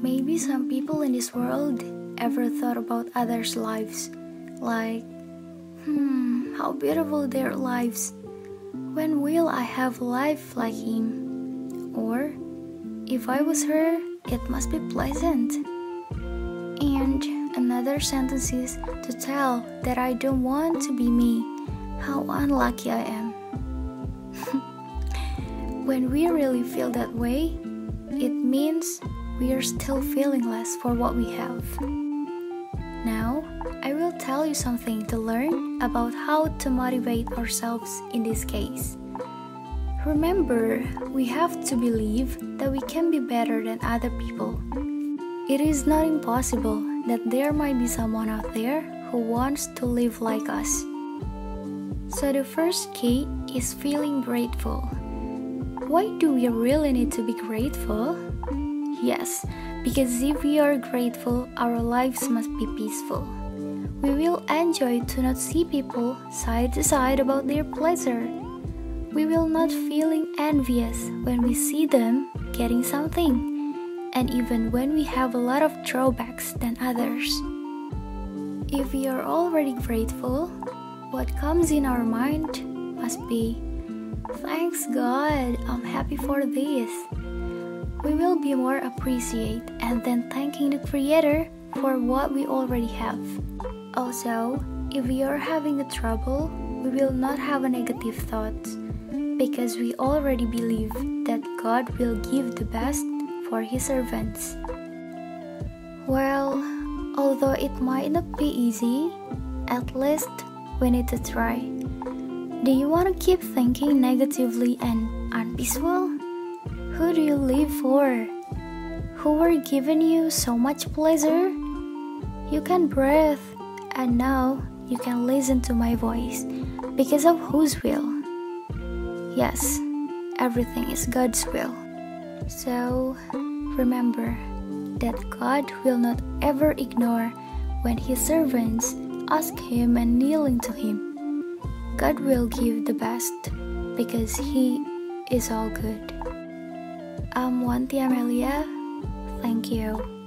Maybe some people in this world ever thought about others' lives, like, hmm, how beautiful their lives. When will I have life like him? Or, if I was her, it must be pleasant. And another sentence is to tell that I don't want to be me. How unlucky I am. when we really feel that way, it means we are still feeling less for what we have. Now, I will tell you something to learn about how to motivate ourselves in this case. Remember, we have to believe that we can be better than other people. It is not impossible that there might be someone out there who wants to live like us. So, the first key is feeling grateful. Why do we really need to be grateful? Yes, because if we are grateful, our lives must be peaceful. We will enjoy to not see people side to side about their pleasure. We will not feeling envious when we see them getting something, and even when we have a lot of drawbacks than others. If we are already grateful, what comes in our mind must be, Thanks God, I'm happy for this we will be more appreciate and then thanking the creator for what we already have. Also, if we are having a trouble, we will not have a negative thoughts because we already believe that God will give the best for his servants. Well, although it might not be easy, at least we need to try. Do you want to keep thinking negatively and unpeaceful? Who do you live for? Who were giving you so much pleasure? You can breathe, and now you can listen to my voice because of whose will? Yes, everything is God's will. So remember that God will not ever ignore when His servants ask Him and kneeling to Him. God will give the best because He is all good. I'm Wanti Amelia. Thank you.